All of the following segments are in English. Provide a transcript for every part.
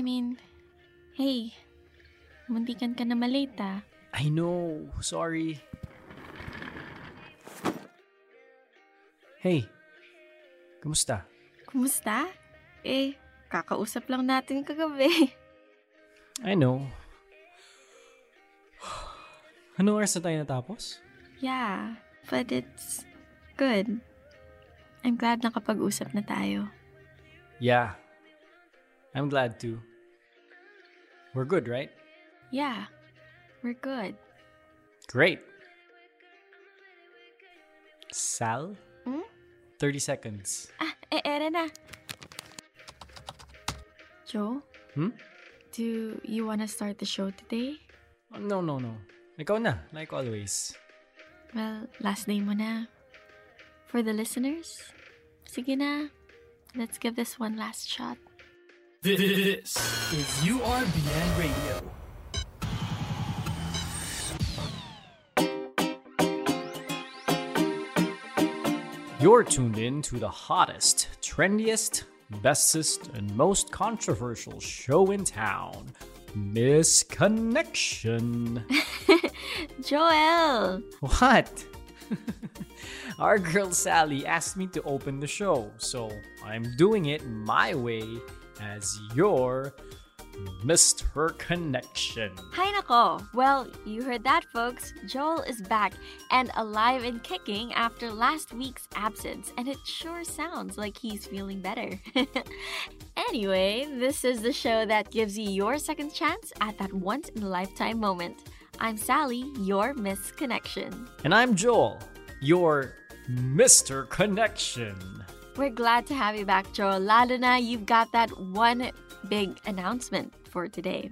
I mean, hey. Muntikan ka na malate ah. I know. Sorry. Hey. Kumusta? Kumusta? Eh, kakausap lang natin kagabi. I know. Ano oras na tayo natapos? yeah, but it's good. I'm glad nakapag-usap na tayo. Yeah. I'm glad too. We're good, right? Yeah, we're good. Great. Sal? Hmm? 30 seconds. Ah, eh, ere na. Joe, Hmm? do you wanna start the show today? Oh, no, no, no. Ikaw na, like always. Well, last name mo na. For the listeners, sige na. Let's give this one last shot. This is URBN Radio. You're tuned in to the hottest, trendiest, bestest, and most controversial show in town, Miss Connection. Joel! What? Our girl Sally asked me to open the show, so I'm doing it my way as your Mr. Connection. Hi nako! Well, you heard that folks. Joel is back and alive and kicking after last week's absence, and it sure sounds like he's feeling better. anyway, this is the show that gives you your second chance at that once in a lifetime moment. I'm Sally, your Miss Connection. And I'm Joel, your Mr. Connection. We're glad to have you back, Joel. Lalo you've got that one big announcement for today.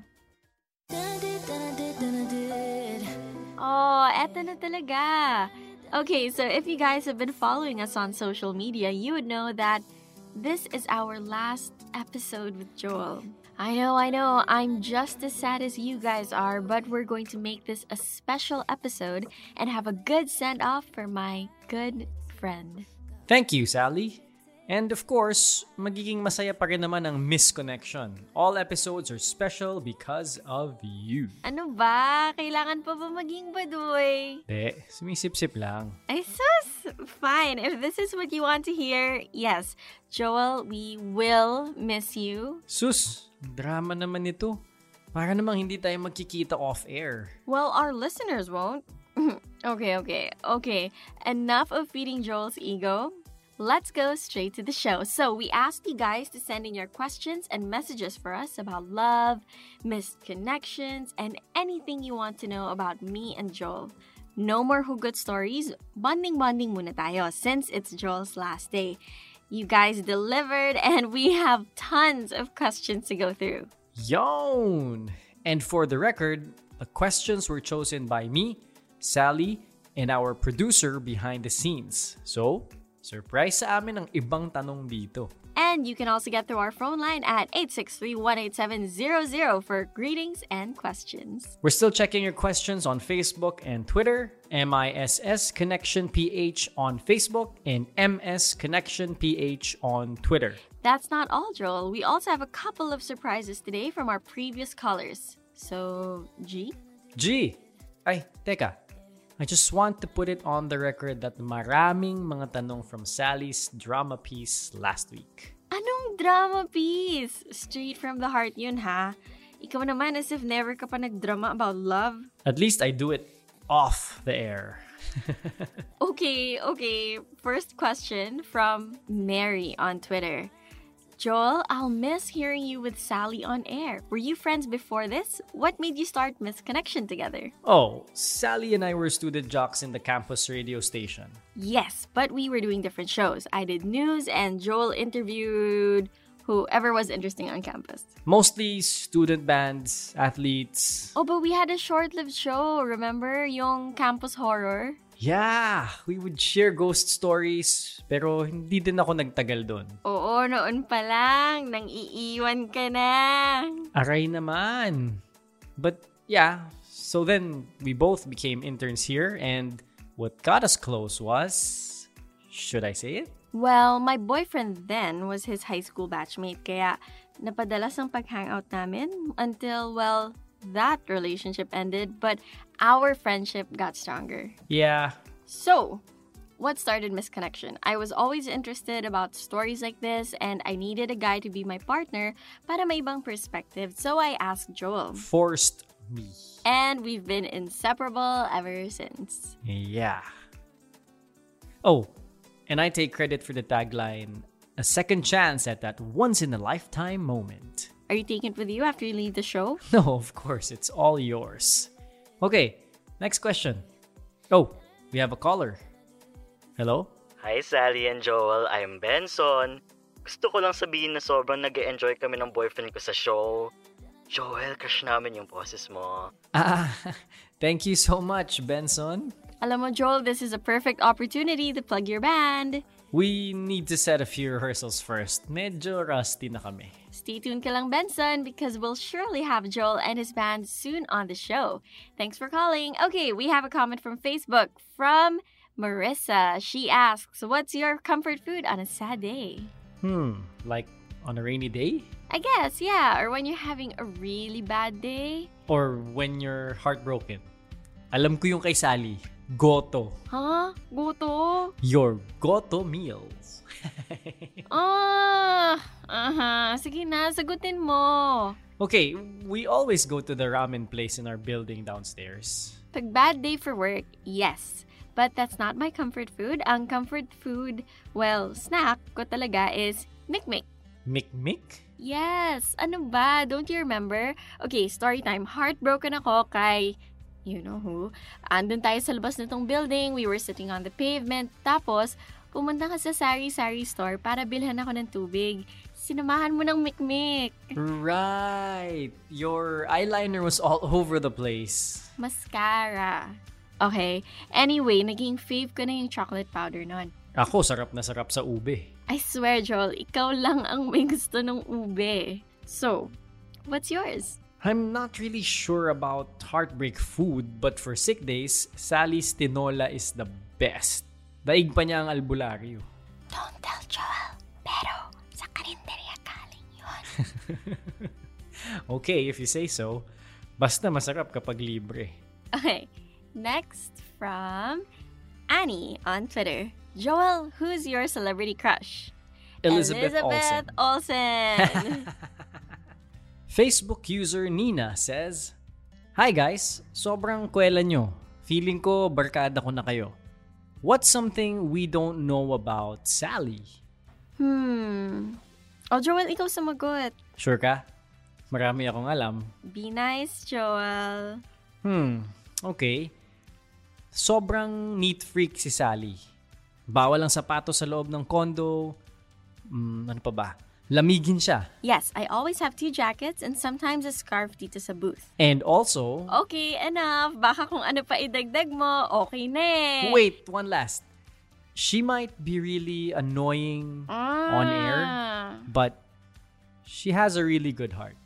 Oh, eto na talaga. Okay, so if you guys have been following us on social media, you would know that this is our last episode with Joel. I know, I know, I'm just as sad as you guys are, but we're going to make this a special episode and have a good send off for my good friend. Thank you, Sally. And of course, magiging masaya pa rin naman ang Miss Connection. All episodes are special because of you. Ano ba? Kailangan pa ba maging baduy? De, sumisip-sip lang. Ay, sus! Fine. If this is what you want to hear, yes. Joel, we will miss you. Sus, drama naman ito. Para namang hindi tayo magkikita off-air. Well, our listeners won't. okay, okay, okay. Enough of feeding Joel's ego. Let's go straight to the show. So, we asked you guys to send in your questions and messages for us about love, missed connections, and anything you want to know about me and Joel. No more hugot stories. Bonding bonding muna tayo since it's Joel's last day. You guys delivered and we have tons of questions to go through. Yon! And for the record, the questions were chosen by me, Sally, and our producer behind the scenes. So, surprise sa amin ang ibang tanong dito. And you can also get through our phone line at 863-187-00 for greetings and questions. We're still checking your questions on Facebook and Twitter, MISS Connection PH on Facebook, and MS Connection PH on Twitter. That's not all, Joel. We also have a couple of surprises today from our previous callers. So, G? G! Ay, teka. I just want to put it on the record that maraming mga tanong from Sally's drama piece last week. Anong drama piece? Straight from the heart yun, ha? Ikaw naman as if never ka pa nagdrama about love. At least I do it off the air. Okay, okay. First question from Mary on Twitter. Joel, I'll miss hearing you with Sally on air. Were you friends before this? What made you start Miss Connection together? Oh, Sally and I were student jocks in the campus radio station. Yes, but we were doing different shows. I did news and Joel interviewed whoever was interesting on campus. Mostly student bands, athletes. Oh, but we had a short-lived show, remember? Yung campus horror. Yeah, we would share ghost stories, pero hindi din ako nagtagal doon. Oo, noon pa lang. Nang iiwan ka na. Aray naman. But yeah, so then we both became interns here and what got us close was should I say it? Well, my boyfriend then was his high school batchmate, kaya napadalas ang pag-hangout namin until, well, that relationship ended, but our friendship got stronger. Yeah, So, what started Miss Connection? I was always interested about stories like this, and I needed a guy to be my partner para may ibang perspective, so I asked Joel. forced me. And we've been inseparable ever since. Yeah. Oh, and I take credit for the tagline a second chance at that once in a lifetime moment. Are you taking it with you after you leave the show? No, of course, it's all yours. Okay, next question. Oh, we have a caller. Hello? Hi Sally and Joel, I'm Benson. Gusto ko lang sabihin na sobrang nag enjoy kami ng boyfriend ko sa show. Joel, crush namin yung boses mo. Ah, thank you so much, Benson. Alam mo, Joel, this is a perfect opportunity to plug your band. We need to set a few rehearsals first. Medyo rusty na kami. Stay tuned ka lang, Benson, because we'll surely have Joel and his band soon on the show. Thanks for calling. Okay, we have a comment from Facebook from Marissa. She asks, What's your comfort food on a sad day? Hmm, like on a rainy day? I guess, yeah, or when you're having a really bad day. Or when you're heartbroken? Alam ko yung kay Sally. Goto. Huh? Guto? Your Goto meals. Ah, uh-huh. Sige na, sagutin mo. okay, we always go to the ramen place in our building downstairs. Pag bad day for work, yes. But that's not my comfort food. Ang comfort food, well, snack ko talaga is mikmik. Mick Yes! Ano ba? Don't you remember? Okay, story time. Heartbroken ako kay you know who. Andun tayo sa labas nitong building. We were sitting on the pavement. Tapos, pumunta ka sa sari-sari store para bilhan ako ng tubig. Sinamahan mo ng mikmik. Right. Your eyeliner was all over the place. Mascara. Okay. Anyway, naging fave ko na yung chocolate powder nun. Ako, sarap na sarap sa ube. I swear, Joel, ikaw lang ang may gusto ng ube. So, what's yours? I'm not really sure about heartbreak food, but for sick days, Sally's tinola is the best. Daig pa niya ang albularyo. Don't tell Joel, pero sa karinderya galing yun. Okay, if you say so. Basta masarap kapag libre. Okay, next from Annie on Twitter. Joel, who's your celebrity crush? Elizabeth, Elizabeth Olsen. Olsen. Facebook user Nina says, Hi guys, sobrang kwela nyo. Feeling ko barkada ko na kayo. What's something we don't know about Sally? hmm. Oh, Joel, ikaw sumagot. Sure ka? Marami akong alam. Be nice, Joel. Hmm, okay. Sobrang neat freak si Sally. Bawal ang sapatos sa loob ng condo. Hmm, ano pa ba? Lamigin siya. Yes, I always have two jackets and sometimes a scarf dito sa booth. And also, Okay, enough. Baka kung ano pa idagdag mo, okay na eh. wait, one last. She might be really annoying on air, Ah. but she has a really good heart.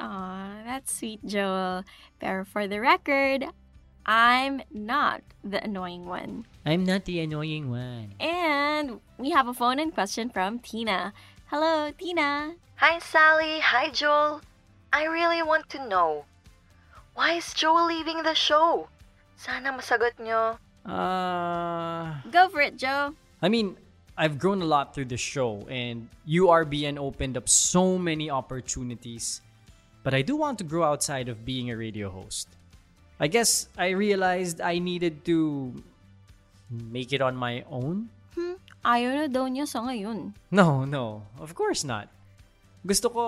Aw, that's sweet, Joel. Pero for the record, I'm not the annoying one. I'm not the annoying one. And we have a phone in question from Tina. Hello, Tina. Hi, Sally. Hi, Joel. I really want to know. Why is Joel leaving the show? Sana masagot nyo. Uh, Go for it, Joe. I mean, I've grown a lot through the show, and URBN opened up so many opportunities. But I do want to grow outside of being a radio host. I guess I realized I needed to make it on my own. Ayaw na daw niya sa ngayon. No, no. Of course not. Gusto ko...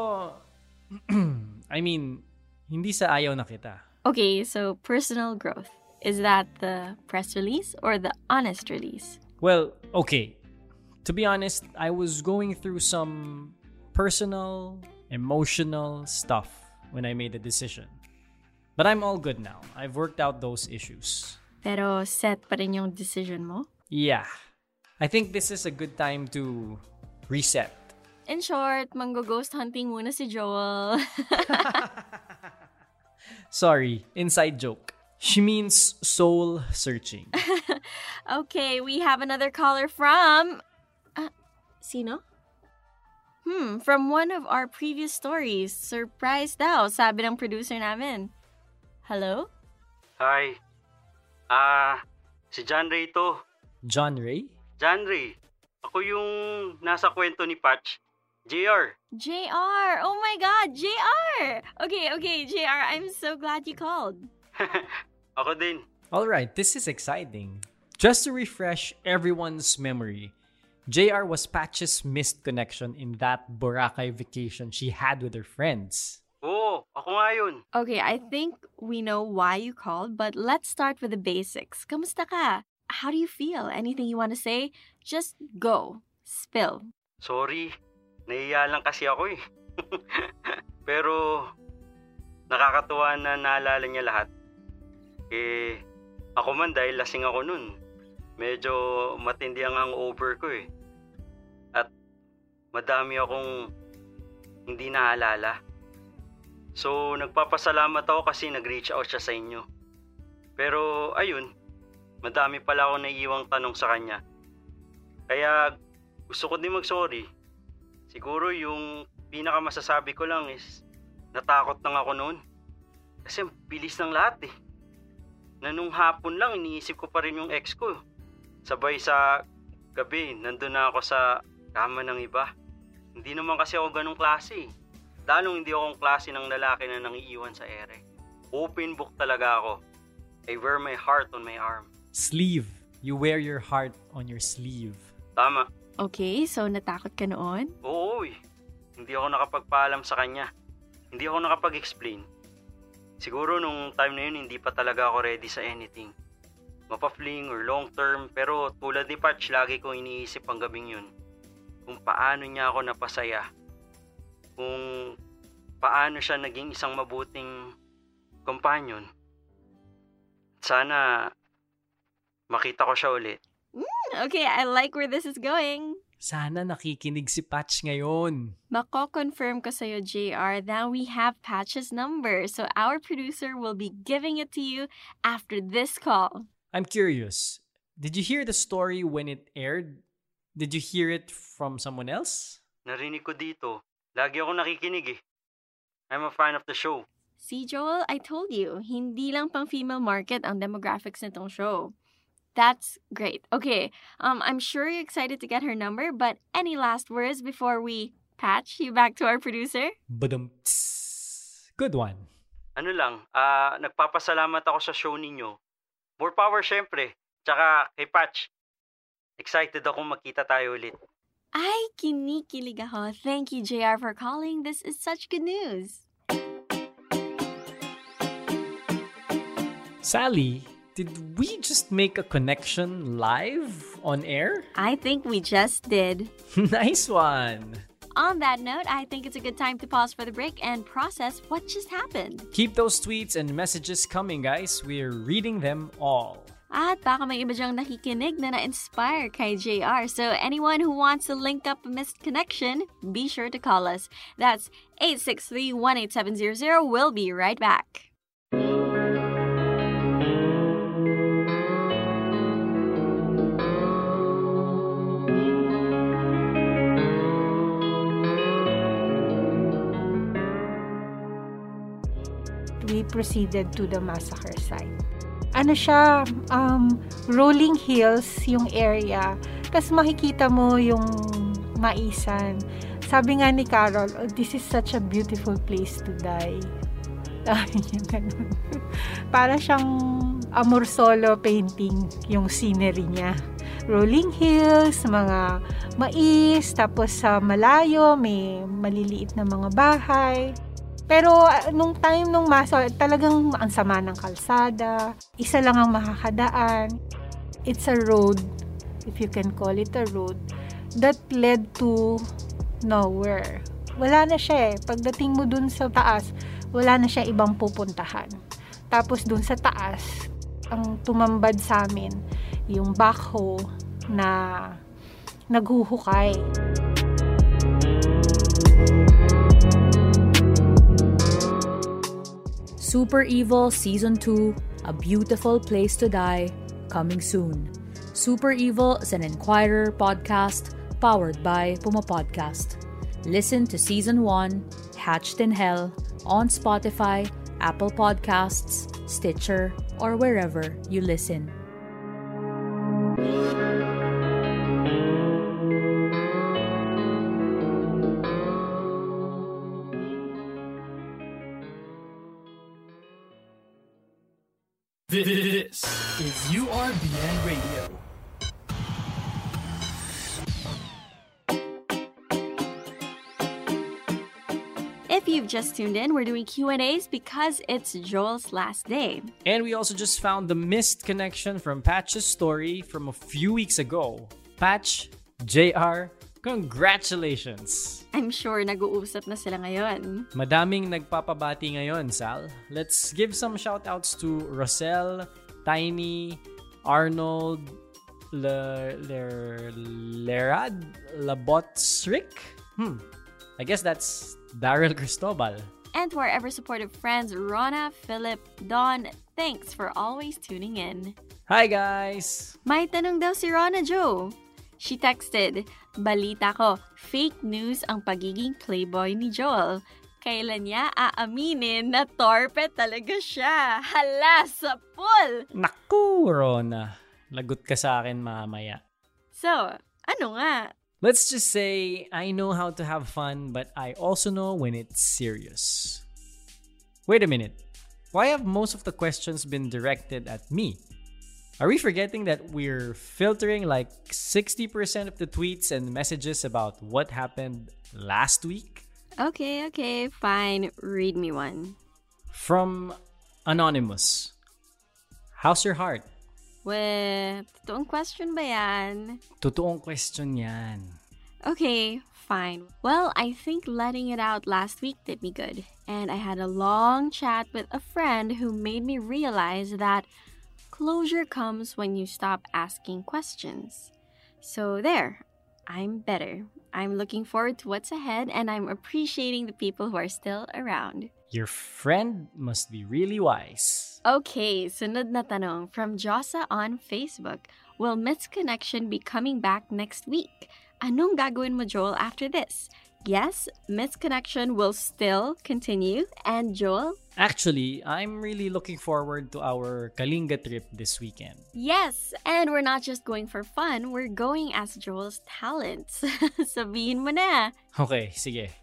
I mean, hindi sa ayaw na kita. Okay, so personal growth. Is that the press release or the honest release? Well, okay. To be honest, I was going through some personal, emotional stuff when I made the decision. But I'm all good now. I've worked out those issues. Pero set pa rin yung decision mo? Yeah. I think this is a good time to reset. In short, mango-ghost hunting muna si Joel. Sorry, inside joke. She means soul searching. okay, we have another caller from... Uh, sino? Hmm, from one of our previous stories. Surprise daw, sabi ng producer namin. Hello? Hi. Ah, si John Ray to. John Ray? John Ray. Ako yung nasa kwento ni Patch. JR. JR! Oh my god, JR! Okay, okay, JR, I'm so glad you called. Ako din. Alright, this is exciting. Just to refresh everyone's memory, JR was Patch's missed connection in that Boracay vacation she had with her friends. Oo, ako nga yun. Okay, I think we know why you called, but let's start with the basics. Kamusta ka? How do you feel? Anything you want to say? Just go. Spill. Sorry. Nahiya lang kasi ako eh. Pero, nakakatuwa na naalala niya lahat. Eh, ako man dahil lasing ako nun. Medyo matindi ang hangover ko eh. At madami akong hindi naalala. So, nagpapasalamat ako kasi nag-reach out siya sa inyo. Pero, ayun, madami pala ako naiiwang tanong sa kanya. Kaya, gusto ko din mag-sorry. Siguro yung pinakamasasabi ko lang is, natakot lang ako noon. Kasi bilis ng lahat eh. Na nung hapon lang, iniisip ko pa rin yung ex ko. Sabay sa gabi, nandun na ako sa kama ng iba. Hindi naman kasi ako ganong klase eh. Lalong hindi akong klase ng lalaki na nangiiwan sa ere. Open book talaga ako. I wear my heart on my arm. Sleeve. You wear your heart on your sleeve. Tama. Okay, so natakot ka noon? Oo eh. Hindi ako nakapagpaalam sa kanya. Hindi ako nakapag-explain. Siguro nung time na yun, hindi pa talaga ako ready sa anything. Mapa-fling or long term, pero tulad ni Patch, lagi ko iniisip ang gabing yun. Kung paano niya ako napasaya. Kung paano siya naging isang mabuting companion. Sana makita ko siya ulit. Okay, I like where this is going. Sana nakikinig si Patch ngayon. Mako-confirm ko sa'yo, JR, that we have Patch's number. So our producer will be giving it to you after this call. I'm curious. Did you hear the story when it aired? Did you hear it from someone else? Narinig ko dito. Lagi ako nakikinig eh. I'm a fan of the show. See, Joel, I told you, hindi lang pang female market ang demographics nitong show. That's great. Okay, um, I'm sure you're excited to get her number, but any last words before we patch you back to our producer? Badum. Good one. Ano lang, ah nagpapasalamat ako sa show ninyo. More power syempre. Tsaka kay Patch. Excited akong makita tayo ulit. Ay, kinikilig ako. Thank you, JR, for calling. This is such good news. Sally, did we just make a connection live on air? I think we just did. nice one. On that note, I think it's a good time to pause for the break and process what just happened. Keep those tweets and messages coming, guys. We're reading them all. At baka may iba dyang nakikinig na na-inspire kay JR. So anyone who wants to link up a missed connection, be sure to call us. That's 863-18700. We'll be right back. Proceeded to the massacre site. Ano siya, um, rolling hills yung area. Tapos makikita mo yung maisan. Sabi nga ni Carol, oh, this is such a beautiful place to die. Para siyang amor solo painting yung scenery niya. Rolling hills, mga mais, tapos sa malayo may maliliit na mga bahay. Pero uh, nung time nung maso, talagang ang sama ng kalsada. Isa lang ang makakadaan. It's a road, if you can call it a road, that led to nowhere. Wala na siya eh. Pagdating mo dun sa taas, wala na siya ibang pupuntahan. Tapos dun sa taas, ang tumambad sa amin, yung backhoe na naghuhukay. Super Evil Season 2 A Beautiful Place to Die, coming soon. Super Evil is an Inquirer podcast powered by Puma Podcast. Listen to Season 1, Hatched in Hell, on Spotify, Apple Podcasts, Stitcher, or wherever you listen. Just tuned in, we're doing Q&As because it's Joel's last day. And we also just found the missed connection from Patch's story from a few weeks ago. Patch, JR, congratulations! I'm sure nag-uusap na sila ngayon. Madaming nagpapabati ngayon, Sal. Let's give some shoutouts to Rosel, Tiny, Arnold, Le, Le, Lerad, Labotsrick? Hmm. I guess that's Daryl Cristobal. And to our ever supportive friends, Rona, Philip, Don, thanks for always tuning in. Hi guys! May tanong daw si Rona Joe. She texted, Balita ko, fake news ang pagiging playboy ni Joel. Kailan niya aaminin na torpe talaga siya? Hala, sa pool! Naku, Rona. Lagot ka sa akin mamaya. So, ano nga? Let's just say I know how to have fun, but I also know when it's serious. Wait a minute. Why have most of the questions been directed at me? Are we forgetting that we're filtering like 60% of the tweets and messages about what happened last week? Okay, okay, fine. Read me one. From Anonymous. How's your heart? Weh, totoong question ba yan? Totoong question yan. Okay, fine. Well, I think letting it out last week did me good. And I had a long chat with a friend who made me realize that closure comes when you stop asking questions. So there, I'm better. I'm looking forward to what's ahead and I'm appreciating the people who are still around. Your friend must be really wise. Okay, sunod na tanong from Josa on Facebook. Will Miss Connection be coming back next week? Anong gagawin mo, Joel, after this? Yes, Miss Connection will still continue. And Joel? Actually, I'm really looking forward to our Kalinga trip this weekend. Yes, and we're not just going for fun, we're going as Joel's talents. Sabihin mo na. Okay, sige.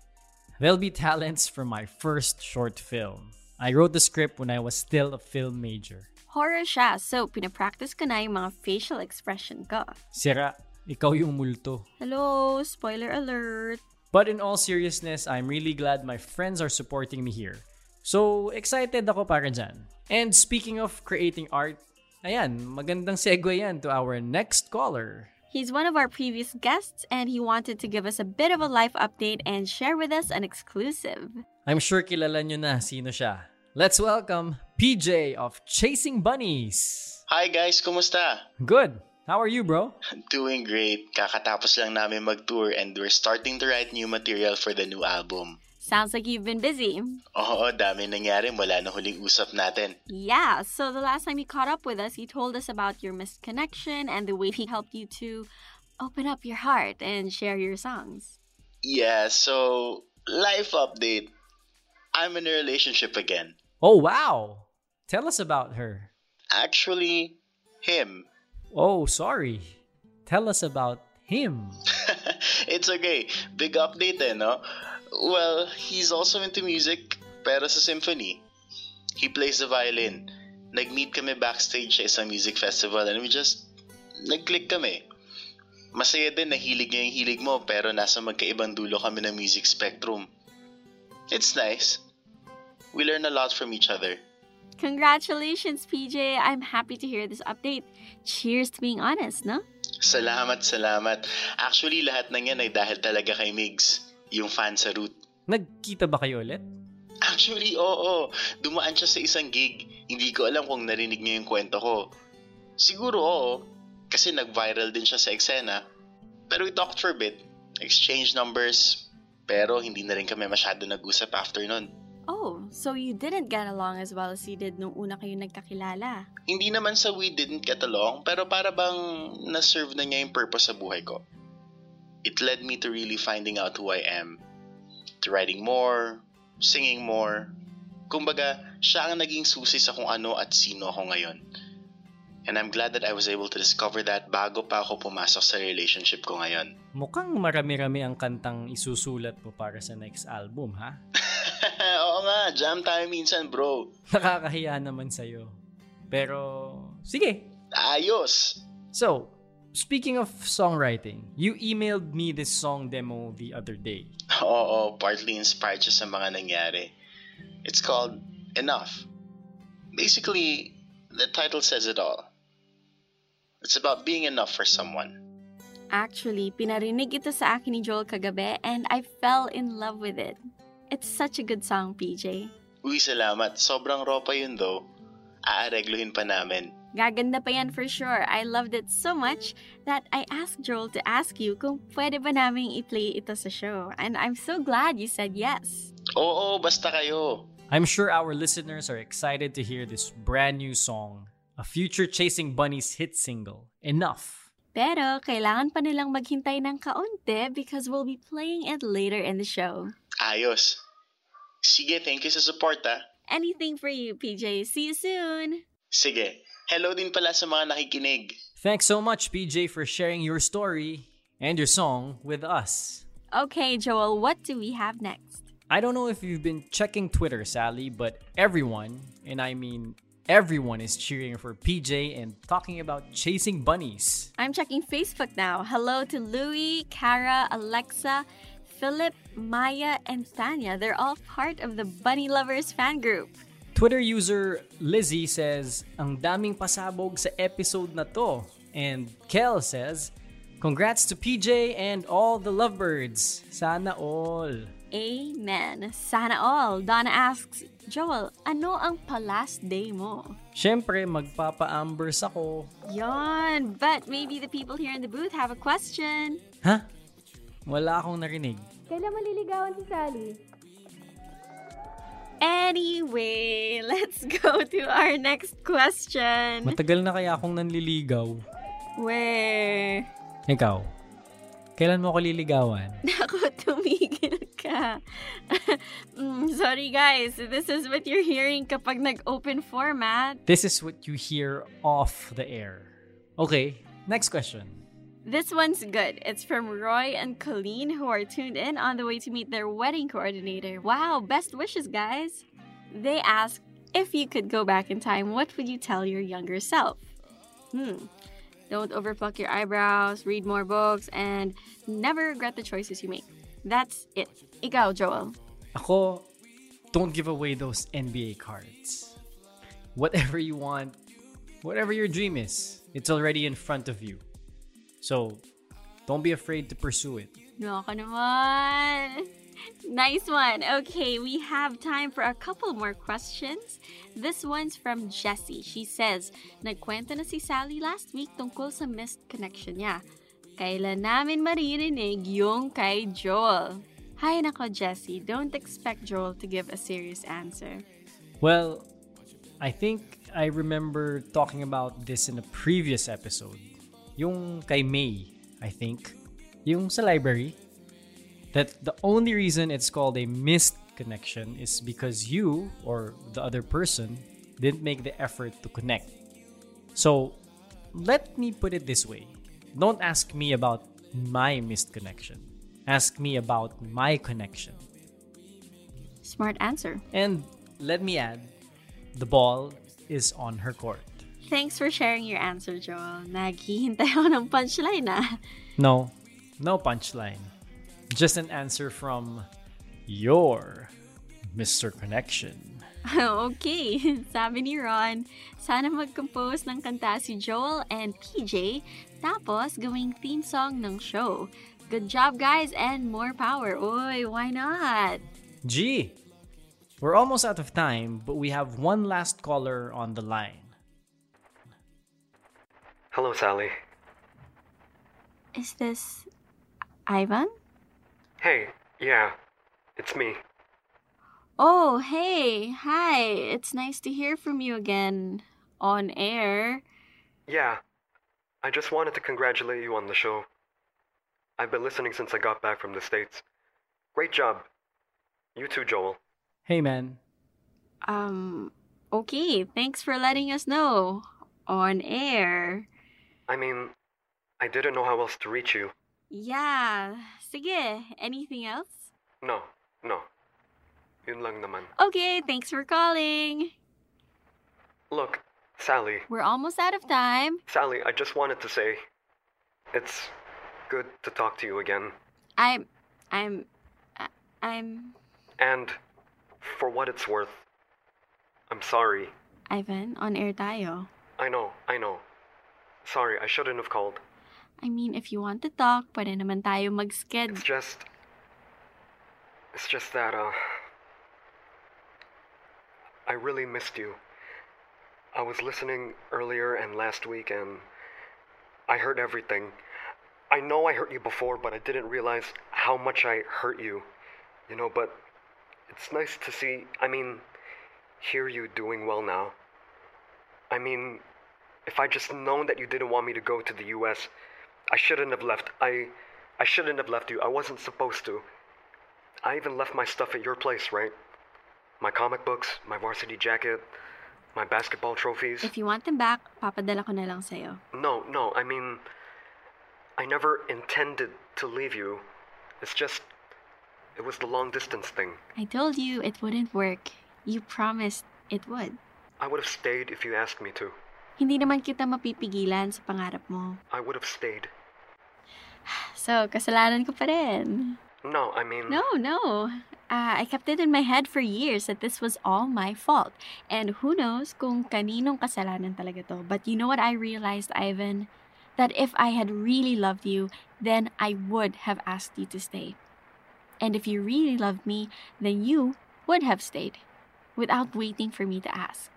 There'll be talents from my first short film. I wrote the script when I was still a film major. Horror siya, so pinapractice ko na yung mga facial expression ko. Sira, ikaw yung multo. Hello, spoiler alert. But in all seriousness, I'm really glad my friends are supporting me here. So, excited ako para dyan. And speaking of creating art, ayan, magandang segue yan to our next caller. He's one of our previous guests and he wanted to give us a bit of a life update and share with us an exclusive. I'm sure kilala nyo na sino siya. Let's welcome PJ of Chasing Bunnies. Hi guys, kumusta? Good. How are you, bro? Doing great. Kakatapos lang namin mag-tour and we're starting to write new material for the new album. Sounds like you've been busy. Oo, dami nangyari mula na huling usap natin. Yeah, so the last time you caught up with us, you told us about your missed connection and the way he helped you to open up your heart and share your songs. Yeah, so life update. I'm in a relationship again. Oh, wow. Tell us about her. Actually, him. Oh, sorry. Tell us about him. it's okay. Big update eh, no? Well, he's also into music, pero sa symphony. He plays the violin. Nag-meet kami backstage sa isang music festival and we just nag-click kami. Masaya din na hilig niya yung hilig mo pero nasa magkaibang dulo kami ng music spectrum. It's nice. We learn a lot from each other. Congratulations, PJ. I'm happy to hear this update. Cheers to being honest, no? Salamat, salamat. Actually, lahat ng yan ay dahil talaga kay Migs, yung fan sa root. Nagkita ba kayo ulit? Actually, oo. Dumaan siya sa isang gig. Hindi ko alam kung narinig niya yung kwento ko. Siguro oo. Kasi nag-viral din siya sa eksena. Pero we talked for a bit. Exchange numbers. Pero hindi na rin kami masyado nag-usap after nun. Oh, so you didn't get along as well as you did nung una kayo nagkakilala. Hindi naman sa we didn't get along, pero para bang na-serve na niya yung purpose sa buhay ko. It led me to really finding out who I am. To writing more, singing more. Kumbaga, siya ang naging susi sa kung ano at sino ako ngayon. And I'm glad that I was able to discover that bago pa ako pumasok sa relationship ko ngayon. Mukhang marami-rami ang kantang isusulat mo para sa next album, ha? Oo nga, jam tayo minsan bro. Nakakahiya naman sa'yo. Pero, sige. Ayos! So, speaking of songwriting, you emailed me this song demo the other day. Oo, partly inspired siya sa mga nangyari. It's called Enough. Basically, the title says it all. It's about being enough for someone. Actually, pinarinig ito sa akin ni Joel kagabi and I fell in love with it. It's such a good song, PJ. Uy, salamat. Sobrang raw pa yun though. Aaregluhin pa namin. Gaganda pa yan for sure. I loved it so much that I asked Joel to ask you kung pwede ba naming i-play ito sa show. And I'm so glad you said yes. Oo, basta kayo. I'm sure our listeners are excited to hear this brand new song, a future Chasing Bunnies hit single, Enough. Pero kailangan pa nilang maghintay ng kaunti because we'll be playing it later in the show. Ayos. Sige, thank you sa support ah. Anything for you, PJ. See you soon! Sige. Hello din pala sa mga nakikinig. Thanks so much, PJ, for sharing your story and your song with us. Okay, Joel, what do we have next? I don't know if you've been checking Twitter, Sally, but everyone, and I mean everyone, is cheering for PJ and talking about chasing bunnies. I'm checking Facebook now. Hello to Louie, Kara, Alexa, Philip, Maya, and Tanya. They're all part of the Bunny Lovers fan group. Twitter user Lizzie says, Ang daming pasabog sa episode na to. And Kel says, Congrats to PJ and all the lovebirds. Sana all. Amen. Sana all. Donna asks, Joel, ano ang pa-last day mo? Siyempre, magpapa-ambers ako. Yon. But maybe the people here in the booth have a question. Ha? Wala akong narinig. Kailan maliligawan si Sally? Anyway, let's go to our next question. Matagal na kaya akong nanliligaw. We. Ikaw, kailan mo ako liligawan? Naku, tumigil ka. mm, sorry guys, this is what you're hearing kapag nag-open format. This is what you hear off the air. Okay, next question. This one's good. It's from Roy and Colleen who are tuned in on the way to meet their wedding coordinator. Wow, best wishes, guys. They ask, if you could go back in time, what would you tell your younger self? Hmm. Don't overpluck your eyebrows, read more books, and never regret the choices you make. That's it. Ikaw, Joel. Ako, don't give away those NBA cards. Whatever you want, whatever your dream is, it's already in front of you. So, don't be afraid to pursue it. No ka naman. Nice one. Okay, we have time for a couple more questions. This one's from Jessie. She says, Nagkwento na si Sally last week tungkol sa missed connection niya. Kailan namin maririnig yung kay Joel? Hay nako, Jessie. Don't expect Joel to give a serious answer. Well, I think I remember talking about this in a previous episode. Yung kay May, I think. Yung sa library. That the only reason it's called a missed connection is because you or the other person didn't make the effort to connect. So, let me put it this way. Don't ask me about my missed connection. Ask me about my connection. Smart answer. And let me add, the ball is on her court. Thanks for sharing your answer, Joel. Naghihintay ako ng punchline ah. No, no punchline. Just an answer from your Mr. Connection. okay, sabi ni Ron, sana mag-compose ng kanta si Joel and PJ, tapos gawing theme song ng show. Good job guys and more power. Oy, why not? Gee, we're almost out of time, but we have one last caller on the line. Hello, Sally. Is this Ivan? Hey, yeah, it's me. Oh, hey, hi. It's nice to hear from you again on air. Yeah, I just wanted to congratulate you on the show. I've been listening since I got back from the States. Great job. You too, Joel. Hey, man. Um, okay, thanks for letting us know. On air. I mean, I didn't know how else to reach you. Yeah, sige. Anything else? No, no. Yun lang naman. Okay, thanks for calling. Look, Sally. We're almost out of time. Sally, I just wanted to say it's good to talk to you again. I'm, I'm, I'm, And for what it's worth, I'm sorry. Ivan, on air tayo. I know, I know. Sorry, I shouldn't have called. I mean, if you want to talk, pwede naman tayo mag-sked. It's just. It's just that, uh. I really missed you. I was listening earlier and last week, and I heard everything. I know I hurt you before, but I didn't realize how much I hurt you. You know, but it's nice to see, I mean, hear you doing well now. I mean, if I just known that you didn't want me to go to the US, I shouldn't have left. I I shouldn't have left you. I wasn't supposed to. I even left my stuff at your place, right? My comic books, my varsity jacket, my basketball trophies. If you want them back, papadala ko na lang sa'yo. No, no, I mean I never intended to leave you. It's just it was the long distance thing. I told you it wouldn't work. You promised it would. I would have stayed if you asked me to. Hindi naman kita mapipigilan sa pangarap mo. I would have stayed. So, kasalanan ko pa rin. No, I mean No, no. Uh, I kept it in my head for years that this was all my fault. And who knows kung kaninong kasalanan talaga to. But you know what I realized, Ivan? That if I had really loved you, then I would have asked you to stay. And if you really loved me, then you would have stayed without waiting for me to ask.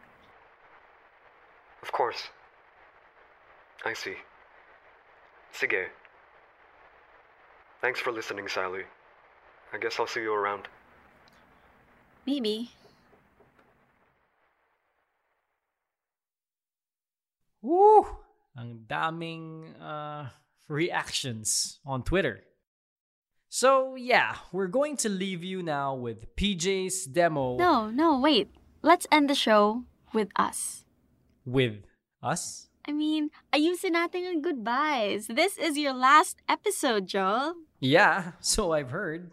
Of course. I see. Sige. Thanks for listening, Sally. I guess I'll see you around. Maybe. Woo! Ang daming uh, reactions on Twitter. So, yeah, we're going to leave you now with PJ's demo No, no, wait. Let's end the show with us. with us. I mean, ayusin natin ang goodbyes. This is your last episode, Joel. Yeah, so I've heard.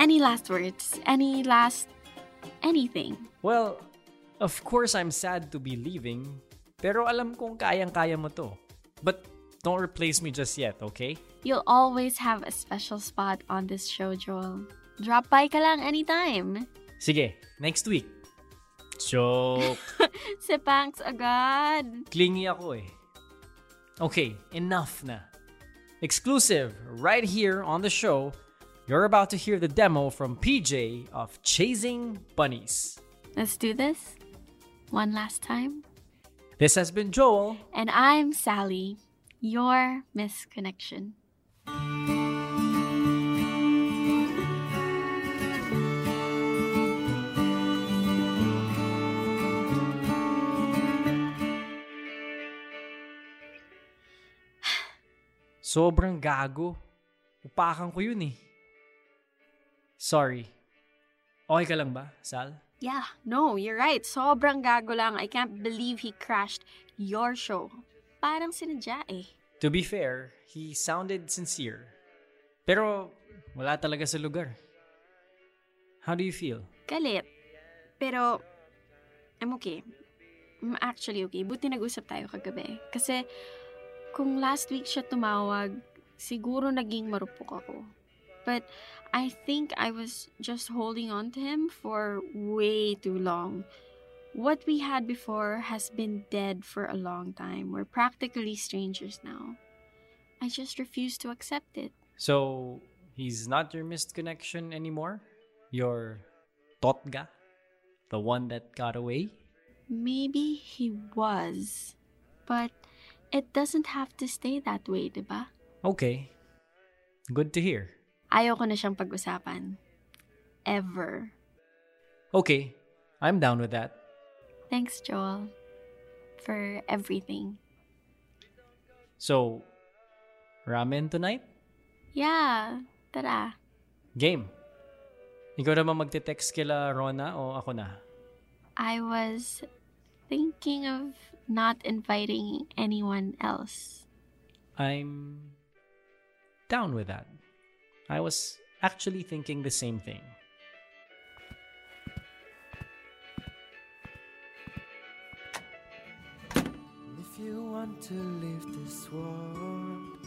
Any last words? Any last anything? Well, of course I'm sad to be leaving, pero alam kong kayang-kaya mo to. But don't replace me just yet, okay? You'll always have a special spot on this show, Joel. Drop by ka lang anytime. Sige, next week. Joke. si Panks agad. Clingy ako eh. Okay, enough na. Exclusive right here on the show, you're about to hear the demo from PJ of Chasing Bunnies. Let's do this. One last time. This has been Joel. And I'm Sally, your Miss Sobrang gago. Upakan ko yun eh. Sorry. Okay ka lang ba, Sal? Yeah, no, you're right. Sobrang gago lang. I can't believe he crashed your show. Parang sinadya eh. To be fair, he sounded sincere. Pero wala talaga sa lugar. How do you feel? Galit. Pero, I'm okay. I'm actually okay. Buti nag-usap tayo kagabi. Kasi, kung last week siya tumawag, siguro naging marupok ako. But, I think I was just holding on to him for way too long. What we had before has been dead for a long time. We're practically strangers now. I just refuse to accept it. So, he's not your missed connection anymore? Your totga? The one that got away? Maybe he was. But it doesn't have to stay that way, diba? Okay. Good to hear. Ayoko na siyang pag-usapan. Ever. Okay, I'm down with that. Thanks, Joel. For everything. So, ramen tonight? Yeah, tara. Game. Ikaw naman magte-text kila Rona o ako na? I was thinking of not inviting anyone else. I'm down with that. I was actually thinking the same thing. If you want to leave this world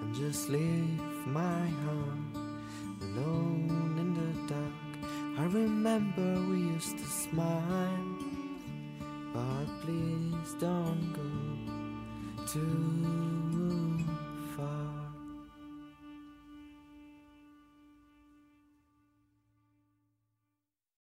and just leave my heart alone in the dark, I remember we used to smile, but please don't go too